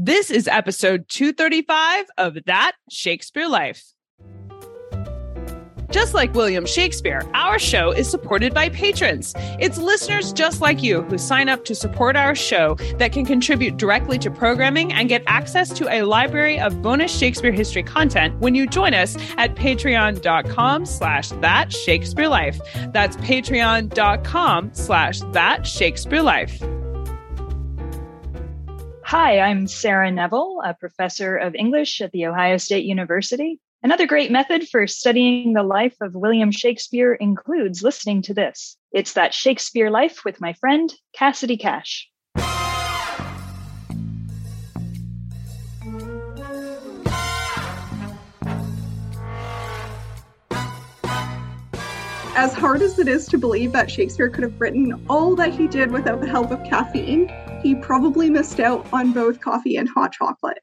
This is episode 235 of That Shakespeare Life. Just like William Shakespeare, our show is supported by patrons. It's listeners just like you who sign up to support our show that can contribute directly to programming and get access to a library of bonus Shakespeare history content when you join us at patreon.com slash that Shakespeare Life. That's patreon.com slash that Shakespeare Life. Hi, I'm Sarah Neville, a professor of English at The Ohio State University. Another great method for studying the life of William Shakespeare includes listening to this. It's that Shakespeare Life with my friend, Cassidy Cash. As hard as it is to believe that Shakespeare could have written all that he did without the help of caffeine, he probably missed out on both coffee and hot chocolate.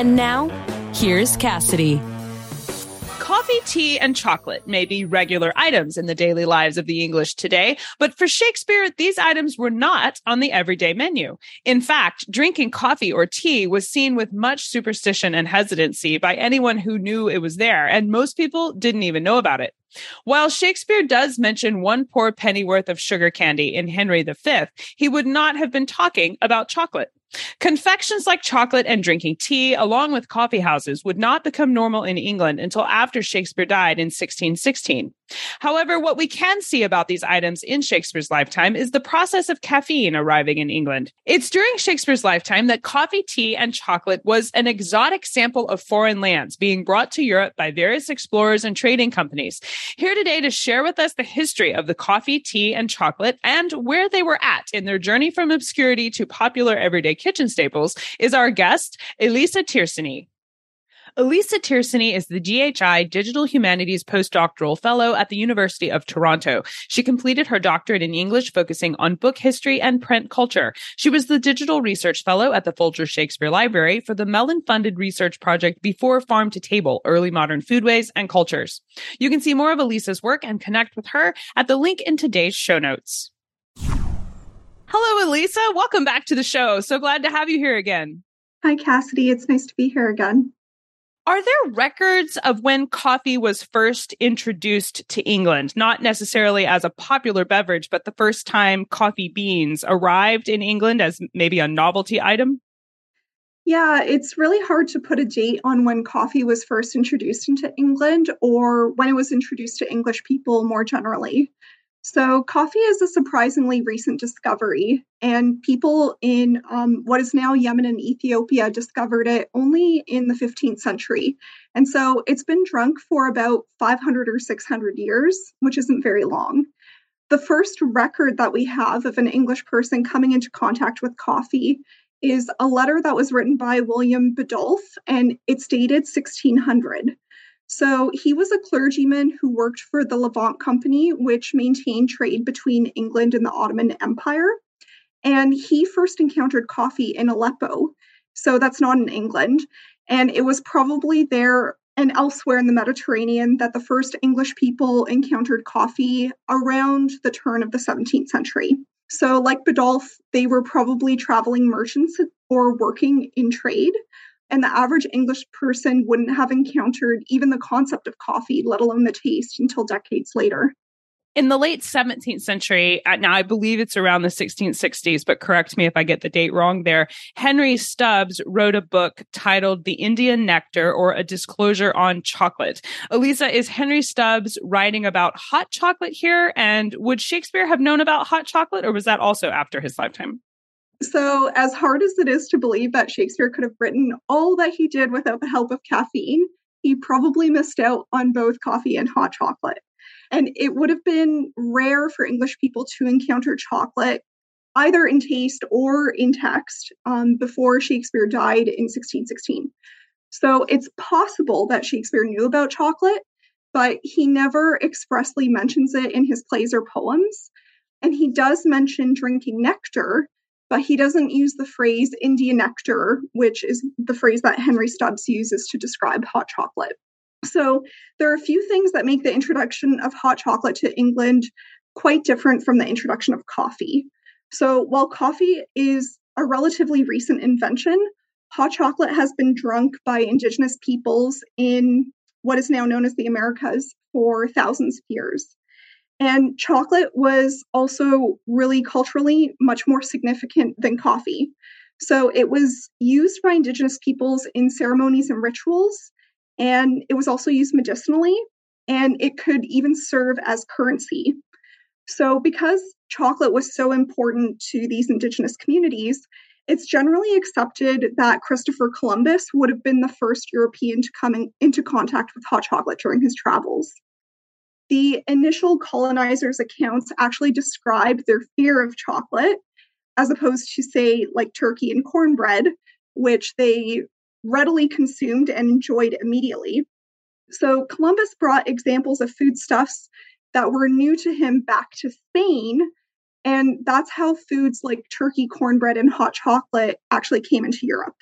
And now, here's Cassidy. Coffee, tea, and chocolate may be regular items in the daily lives of the English today, but for Shakespeare, these items were not on the everyday menu. In fact, drinking coffee or tea was seen with much superstition and hesitancy by anyone who knew it was there, and most people didn't even know about it. While Shakespeare does mention one poor pennyworth of sugar candy in Henry V, he would not have been talking about chocolate. Confections like chocolate and drinking tea, along with coffee houses, would not become normal in England until after Shakespeare died in 1616. However, what we can see about these items in Shakespeare's lifetime is the process of caffeine arriving in England. It's during Shakespeare's lifetime that coffee, tea, and chocolate was an exotic sample of foreign lands being brought to Europe by various explorers and trading companies. Here today to share with us the history of the coffee, tea, and chocolate and where they were at in their journey from obscurity to popular everyday kitchen staples is our guest, Elisa Tersigni. Elisa Tersigni is the DHI Digital Humanities Postdoctoral Fellow at the University of Toronto. She completed her doctorate in English focusing on book history and print culture. She was the Digital Research Fellow at the Folger Shakespeare Library for the Mellon funded research project Before Farm to Table Early Modern Foodways and Cultures. You can see more of Elisa's work and connect with her at the link in today's show notes. Hello, Elisa. Welcome back to the show. So glad to have you here again. Hi, Cassidy. It's nice to be here again. Are there records of when coffee was first introduced to England? Not necessarily as a popular beverage, but the first time coffee beans arrived in England as maybe a novelty item? Yeah, it's really hard to put a date on when coffee was first introduced into England or when it was introduced to English people more generally. So, coffee is a surprisingly recent discovery, and people in um, what is now Yemen and Ethiopia discovered it only in the 15th century. And so, it's been drunk for about 500 or 600 years, which isn't very long. The first record that we have of an English person coming into contact with coffee is a letter that was written by William Biddulph, and it's dated 1600. So he was a clergyman who worked for the Levant Company, which maintained trade between England and the Ottoman Empire. And he first encountered coffee in Aleppo. So that's not in England. And it was probably there and elsewhere in the Mediterranean that the first English people encountered coffee around the turn of the 17th century. So, like Biddulph, they were probably traveling merchants or working in trade and the average English person wouldn't have encountered even the concept of coffee, let alone the taste, until decades later. In the late 17th century, uh, now I believe it's around the 1660s, but correct me if I get the date wrong there. Henry Stubbs wrote a book titled The Indian Nectar or A Disclosure on Chocolate. Elisa, is Henry Stubbs writing about hot chocolate here? And would Shakespeare have known about hot chocolate, or was that also after his lifetime? So, as hard as it is to believe that Shakespeare could have written all that he did without the help of caffeine, he probably missed out on both coffee and hot chocolate. And it would have been rare for English people to encounter chocolate either in taste or in text um, before Shakespeare died in 1616. So it's possible that Shakespeare knew about chocolate, but he never expressly mentions it in his plays or poems. And he does mention drinking nectar, but he doesn't use the phrase Indian nectar, which is the phrase that Henry Stubbs uses to describe hot chocolate. So there are a few things that make the introduction of hot chocolate to England quite different from the introduction of coffee. So while coffee is a relatively recent invention, hot chocolate has been drunk by indigenous peoples in what is now known as the Americas for thousands of years. And chocolate was also really culturally much more significant than coffee. So it was used by indigenous peoples in ceremonies and rituals, and it was also used medicinally, and it could even serve as currency. So, because chocolate was so important to these indigenous communities, it's generally accepted that Christopher Columbus would have been the first European to come in, into contact with hot chocolate during his travels. The initial colonizers' accounts actually describe their fear of chocolate, as opposed to, say, like turkey and cornbread, which they readily consumed and enjoyed immediately. So Columbus brought examples of foodstuffs that were new to him back to Spain. And that's how foods like turkey, cornbread, and hot chocolate actually came into Europe.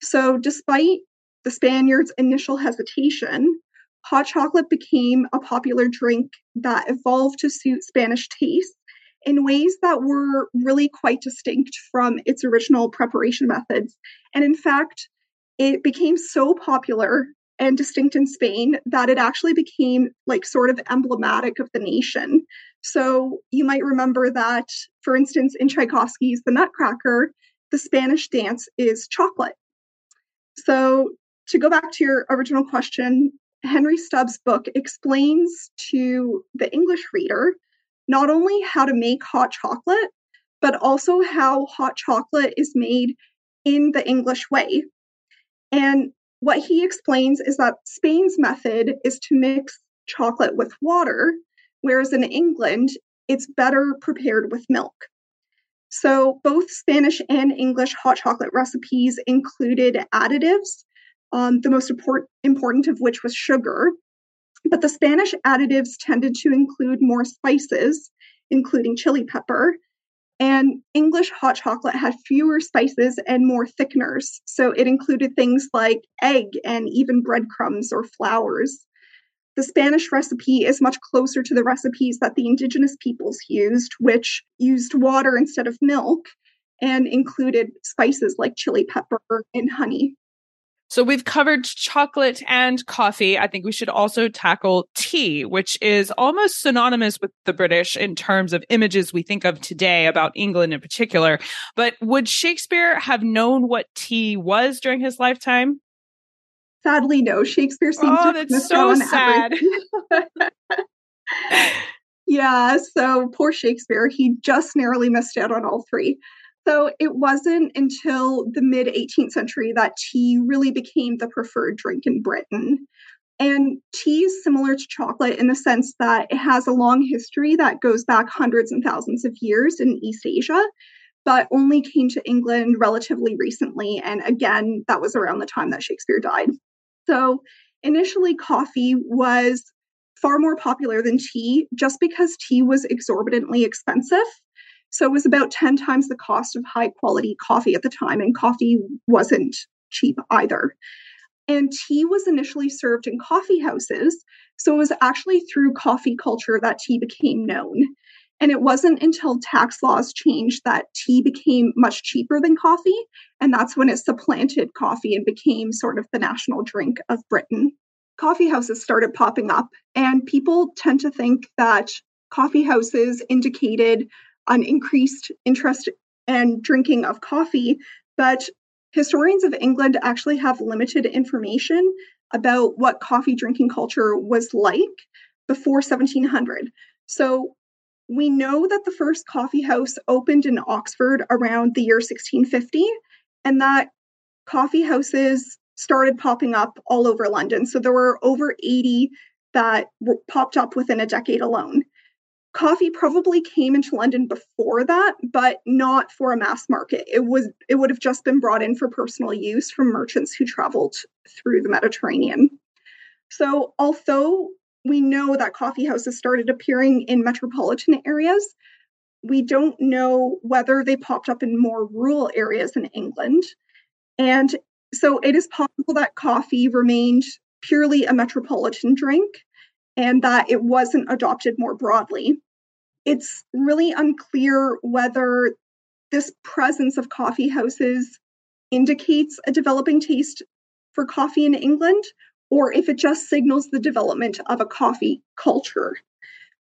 So, despite the Spaniards' initial hesitation, hot chocolate became a popular drink that evolved to suit Spanish tastes in ways that were really quite distinct from its original preparation methods. And in fact, it became so popular and distinct in Spain that it actually became like sort of emblematic of the nation. So you might remember that, for instance, in Tchaikovsky's The Nutcracker, the Spanish dance is chocolate. So to go back to your original question, Henry Stubbs' book explains to the English reader not only how to make hot chocolate, but also how hot chocolate is made in the English way. And what he explains is that Spain's method is to mix chocolate with water, whereas in England, it's better prepared with milk. So both Spanish and English hot chocolate recipes included additives, um, the most import- important of which was sugar. But the Spanish additives tended to include more spices, including chili pepper, and English hot chocolate had fewer spices and more thickeners. So it included things like egg and even breadcrumbs or flours. The Spanish recipe is much closer to the recipes that the indigenous peoples used, which used water instead of milk and included spices like chili pepper and honey. So we've covered chocolate and coffee. I think we should also tackle tea, which is almost synonymous with the British in terms of images we think of today about England in particular. But would Shakespeare have known what tea was during his lifetime? Sadly, no. Shakespeare seems oh, to that's so sad. yeah, so poor Shakespeare. He just narrowly missed out on all three. So it wasn't until the mid 18th century that tea really became the preferred drink in Britain. And tea is similar to chocolate in the sense that it has a long history that goes back hundreds and thousands of years in East Asia, but only came to England relatively recently. And again, that was around the time that Shakespeare died. So initially, coffee was far more popular than tea just because tea was exorbitantly expensive. So it was about 10 times the cost of high quality coffee at the time, and coffee wasn't cheap either. And tea was initially served in coffee houses. So it was actually through coffee culture that tea became known. And it wasn't until tax laws changed that tea became much cheaper than coffee. And that's when it supplanted coffee and became sort of the national drink of Britain. Coffee houses started popping up, and people tend to think that coffee houses indicated an increased interest and drinking of coffee, but historians of England actually have limited information about what coffee drinking culture was like before 1700. So we know that the first coffee house opened in Oxford around the year 1650, and that coffee houses started popping up all over London. So there were over 80 that popped up within a decade alone. Coffee probably came into London before that, but not for a mass market. It was it would have just been brought in for personal use from merchants who traveled through the Mediterranean. So although we know that coffee houses started appearing in metropolitan areas, we don't know whether they popped up in more rural areas in England. And so it is possible that coffee remained purely a metropolitan drink and that it wasn't adopted more broadly. It's really unclear whether this presence of coffee houses indicates a developing taste for coffee in England or if it just signals the development of a coffee culture.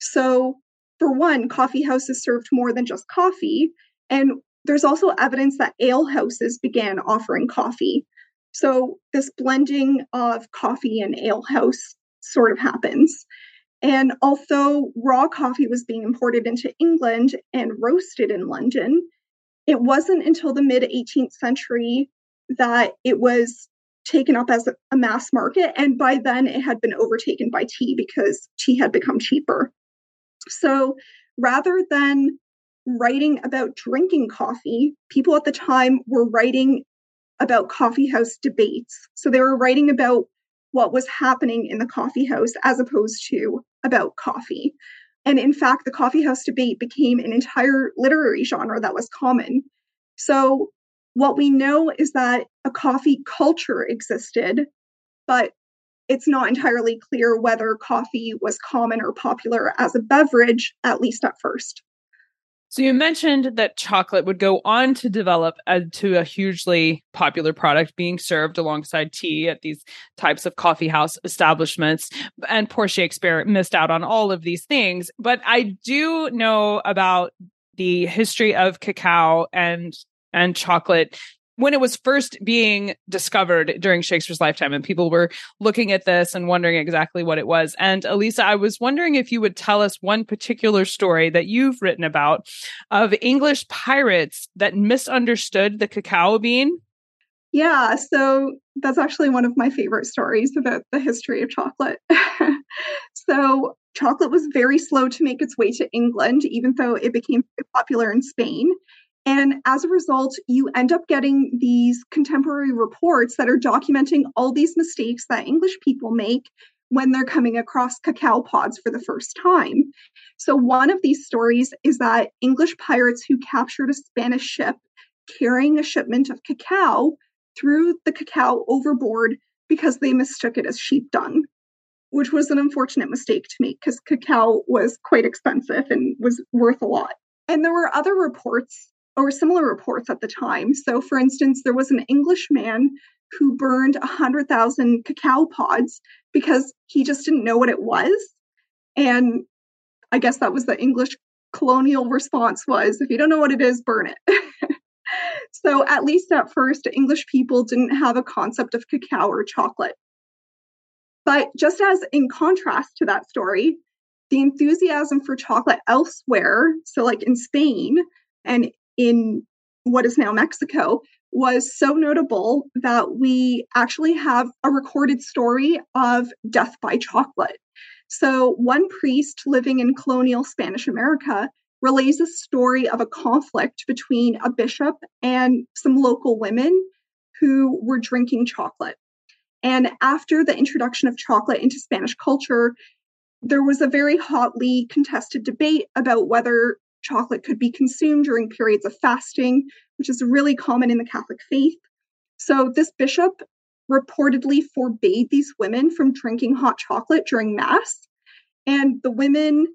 So, for one, coffee houses served more than just coffee. And there's also evidence that ale houses began offering coffee. So, this blending of coffee and ale house sort of happens. And although raw coffee was being imported into England and roasted in London, it wasn't until the mid 18th century that it was taken up as a mass market. And by then, it had been overtaken by tea because tea had become cheaper. So rather than writing about drinking coffee, people at the time were writing about coffee house debates. So they were writing about what was happening in the coffee house as opposed to about coffee. And in fact, the coffee house debate became an entire literary genre that was common. So what we know is that a coffee culture existed, but it's not entirely clear whether coffee was common or popular as a beverage, at least at first. So you mentioned that chocolate would go on to develop into a hugely popular product being served alongside tea at these types of coffee house establishments. And poor Shakespeare missed out on all of these things. But I do know about the history of cacao and and chocolate when it was first being discovered during Shakespeare's lifetime and people were looking at this and wondering exactly what it was. And Elisa, I was wondering if you would tell us one particular story that you've written about of English pirates that misunderstood the cacao bean. Yeah, so that's actually one of my favorite stories about the history of chocolate. so, chocolate was very slow to make its way to England, even though it became popular in Spain. And as a result, you end up getting these contemporary reports that are documenting all these mistakes that English people make when they're coming across cacao pods for the first time. So, one of these stories is that English pirates who captured a Spanish ship carrying a shipment of cacao threw the cacao overboard because they mistook it as sheep dung, which was an unfortunate mistake to make because cacao was quite expensive and was worth a lot. And there were other reports or similar reports at the time. So, for instance, there was an Englishman who burned 100,000 cacao pods because he just didn't know what it was. And I guess that was the English colonial response was if you don't know what it is, burn it. so, at least at first, English people didn't have a concept of cacao or chocolate. But just as in contrast to that story, the enthusiasm for chocolate elsewhere, so like in Spain and in what is now Mexico was so notable that we actually have a recorded story of death by chocolate. So, one priest living in colonial Spanish America relays a story of a conflict between a bishop and some local women who were drinking chocolate. And after the introduction of chocolate into Spanish culture, there was a very hotly contested debate about whether chocolate could be consumed during periods of fasting, which is really common in the Catholic faith. So, this bishop reportedly forbade these women from drinking hot chocolate during Mass. And the women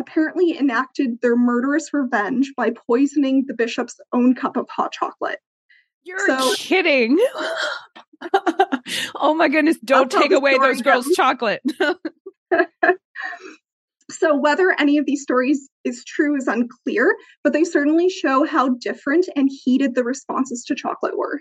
apparently enacted their murderous revenge by poisoning the bishop's own cup of hot chocolate. You're so, kidding. oh my goodness, don't take away those girls' chocolate. So, whether any of these stories is true is unclear, but they certainly show how different and heated the responses to chocolate were.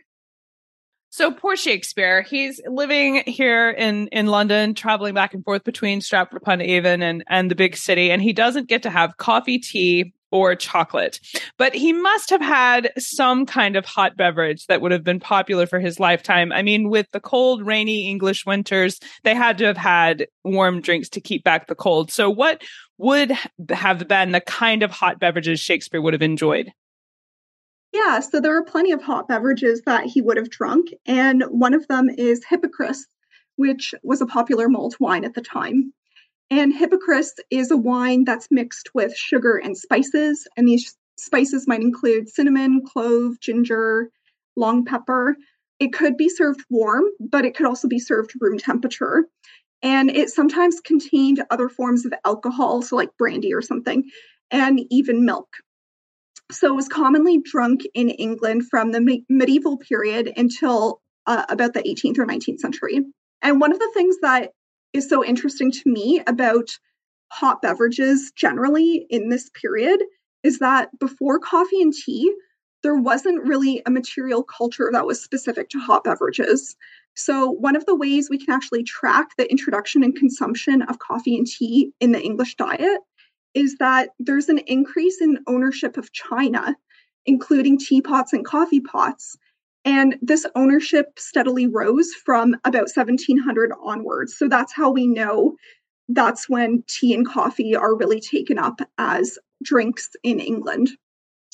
So poor Shakespeare, he's living here in in London, traveling back and forth between Stratford upon Avon and and the big city, and he doesn't get to have coffee, tea, or chocolate. But he must have had some kind of hot beverage that would have been popular for his lifetime. I mean, with the cold, rainy English winters, they had to have had warm drinks to keep back the cold. So, what would have been the kind of hot beverages Shakespeare would have enjoyed? Yeah, so there are plenty of hot beverages that he would have drunk, and one of them is Hippocras, which was a popular malt wine at the time. And Hippocras is a wine that's mixed with sugar and spices. And these spices might include cinnamon, clove, ginger, long pepper. It could be served warm, but it could also be served room temperature. And it sometimes contained other forms of alcohol, so like brandy or something, and even milk. So it was commonly drunk in England from the me- medieval period until uh, about the 18th or 19th century. And one of the things that is so interesting to me about hot beverages generally in this period is that before coffee and tea, there wasn't really a material culture that was specific to hot beverages. So, one of the ways we can actually track the introduction and consumption of coffee and tea in the English diet is that there's an increase in ownership of china, including teapots and coffee pots. And this ownership steadily rose from about 1700 onwards. So that's how we know that's when tea and coffee are really taken up as drinks in England.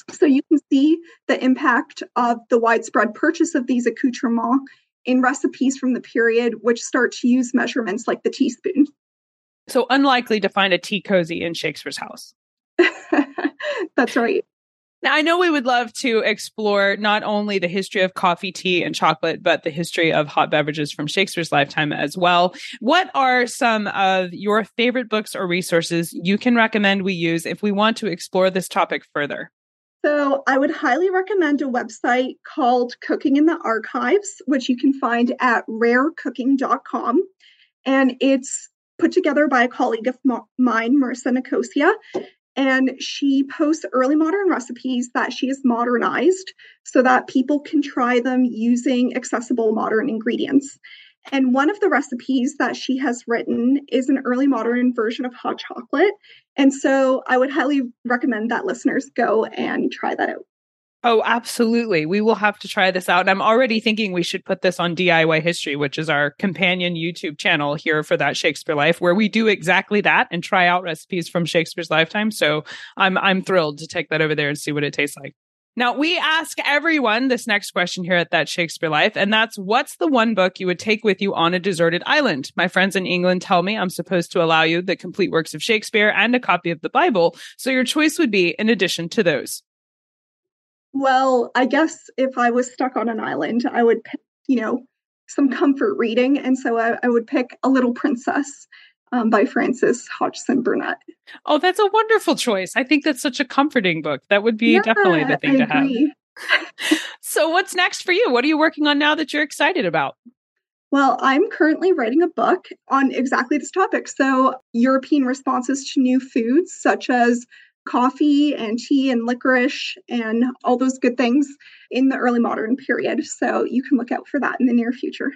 So you can see the impact of the widespread purchase of these accoutrements in recipes from the period, which start to use measurements like the teaspoon. So unlikely to find a tea cozy in Shakespeare's house. That's right. Now, I know we would love to explore not only the history of coffee, tea, and chocolate, but the history of hot beverages from Shakespeare's lifetime as well. What are some of your favorite books or resources you can recommend we use if we want to explore this topic further? So, I would highly recommend a website called Cooking in the Archives, which you can find at rarecooking.com. And it's put together by a colleague of mine, Marissa Nicosia and she posts early modern recipes that she has modernized so that people can try them using accessible modern ingredients. And one of the recipes that she has written is an early modern version of hot chocolate. And so I would highly recommend that listeners go and try that out. Oh, absolutely. We will have to try this out. And I'm already thinking we should put this on DIY History, which is our companion YouTube channel here for that Shakespeare Life, where we do exactly that and try out recipes from Shakespeare's lifetime. So I'm I'm thrilled to take that over there and see what it tastes like. Now, we ask everyone this next question here at That Shakespeare Life, and that's what's the one book you would take with you on a deserted island? My friends in England tell me I'm supposed to allow you the complete works of Shakespeare and a copy of the Bible. So your choice would be in addition to those. Well, I guess if I was stuck on an island, I would pick, you know, some comfort reading. And so I, I would pick A Little Princess um, by Frances Hodgson Burnett. Oh, that's a wonderful choice. I think that's such a comforting book. That would be yeah, definitely the thing I to agree. have. so, what's next for you? What are you working on now that you're excited about? Well, I'm currently writing a book on exactly this topic. So, European responses to new foods, such as coffee and tea and licorice and all those good things in the early modern period. So you can look out for that in the near future.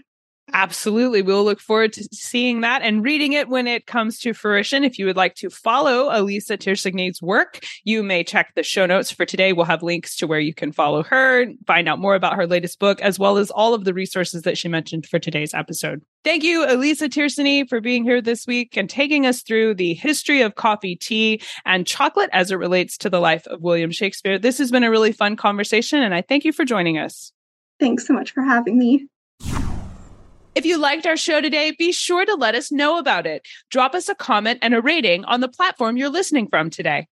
Absolutely. We'll look forward to seeing that and reading it when it comes to fruition. If you would like to follow Elisa Tersigni's work, you may check the show notes for today. We'll have links to where you can follow her, find out more about her latest book, as well as all of the resources that she mentioned for today's episode. Thank you, Elisa Tersigni, for being here this week and taking us through the history of coffee, tea, and chocolate as it relates to the life of William Shakespeare. This has been a really fun conversation, and I thank you for joining us. Thanks so much for having me. If you liked our show today, be sure to let us know about it. Drop us a comment and a rating on the platform you're listening from today.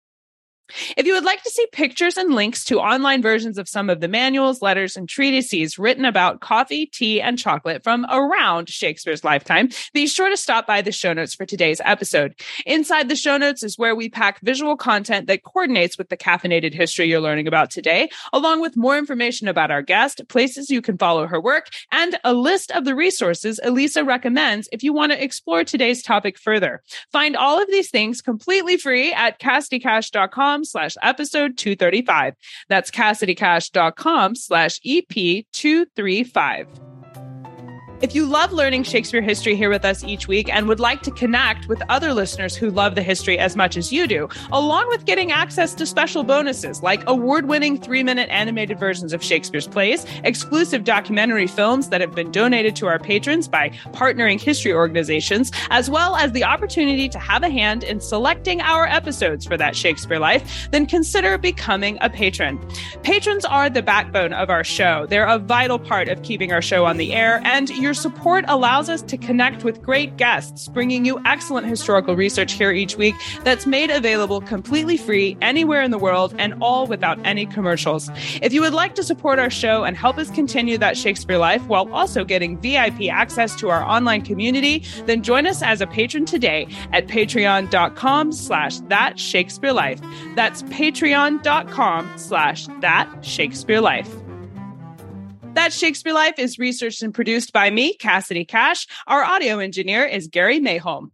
If you would like to see pictures and links to online versions of some of the manuals, letters, and treatises written about coffee, tea, and chocolate from around Shakespeare's lifetime, be sure to stop by the show notes for today's episode. Inside the show notes is where we pack visual content that coordinates with the caffeinated history you're learning about today, along with more information about our guest, places you can follow her work, and a list of the resources Elisa recommends if you want to explore today's topic further. Find all of these things completely free at cassidycash.com slash episode 235. That's CassidyCash.com slash EP 235. If you love learning Shakespeare history here with us each week and would like to connect with other listeners who love the history as much as you do, along with getting access to special bonuses like award winning three minute animated versions of Shakespeare's plays, exclusive documentary films that have been donated to our patrons by partnering history organizations, as well as the opportunity to have a hand in selecting our episodes for that Shakespeare Life, then consider becoming a patron. Patrons are the backbone of our show. They're a vital part of keeping our show on the air, and your support allows us to connect with great guests, bringing you excellent historical research here each week that's made available completely free anywhere in the world and all without any commercials. If you would like to support our show and help us continue that Shakespeare life while also getting VIP access to our online community, then join us as a patron today at patreon.com slash that Shakespeare life. That's patreon.com slash that Shakespeare life. That Shakespeare Life is researched and produced by me, Cassidy Cash. Our audio engineer is Gary Mayholm.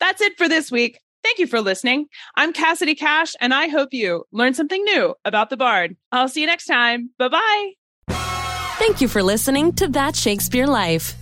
That's it for this week. Thank you for listening. I'm Cassidy Cash, and I hope you learned something new about the Bard. I'll see you next time. Bye bye. Thank you for listening to That Shakespeare Life.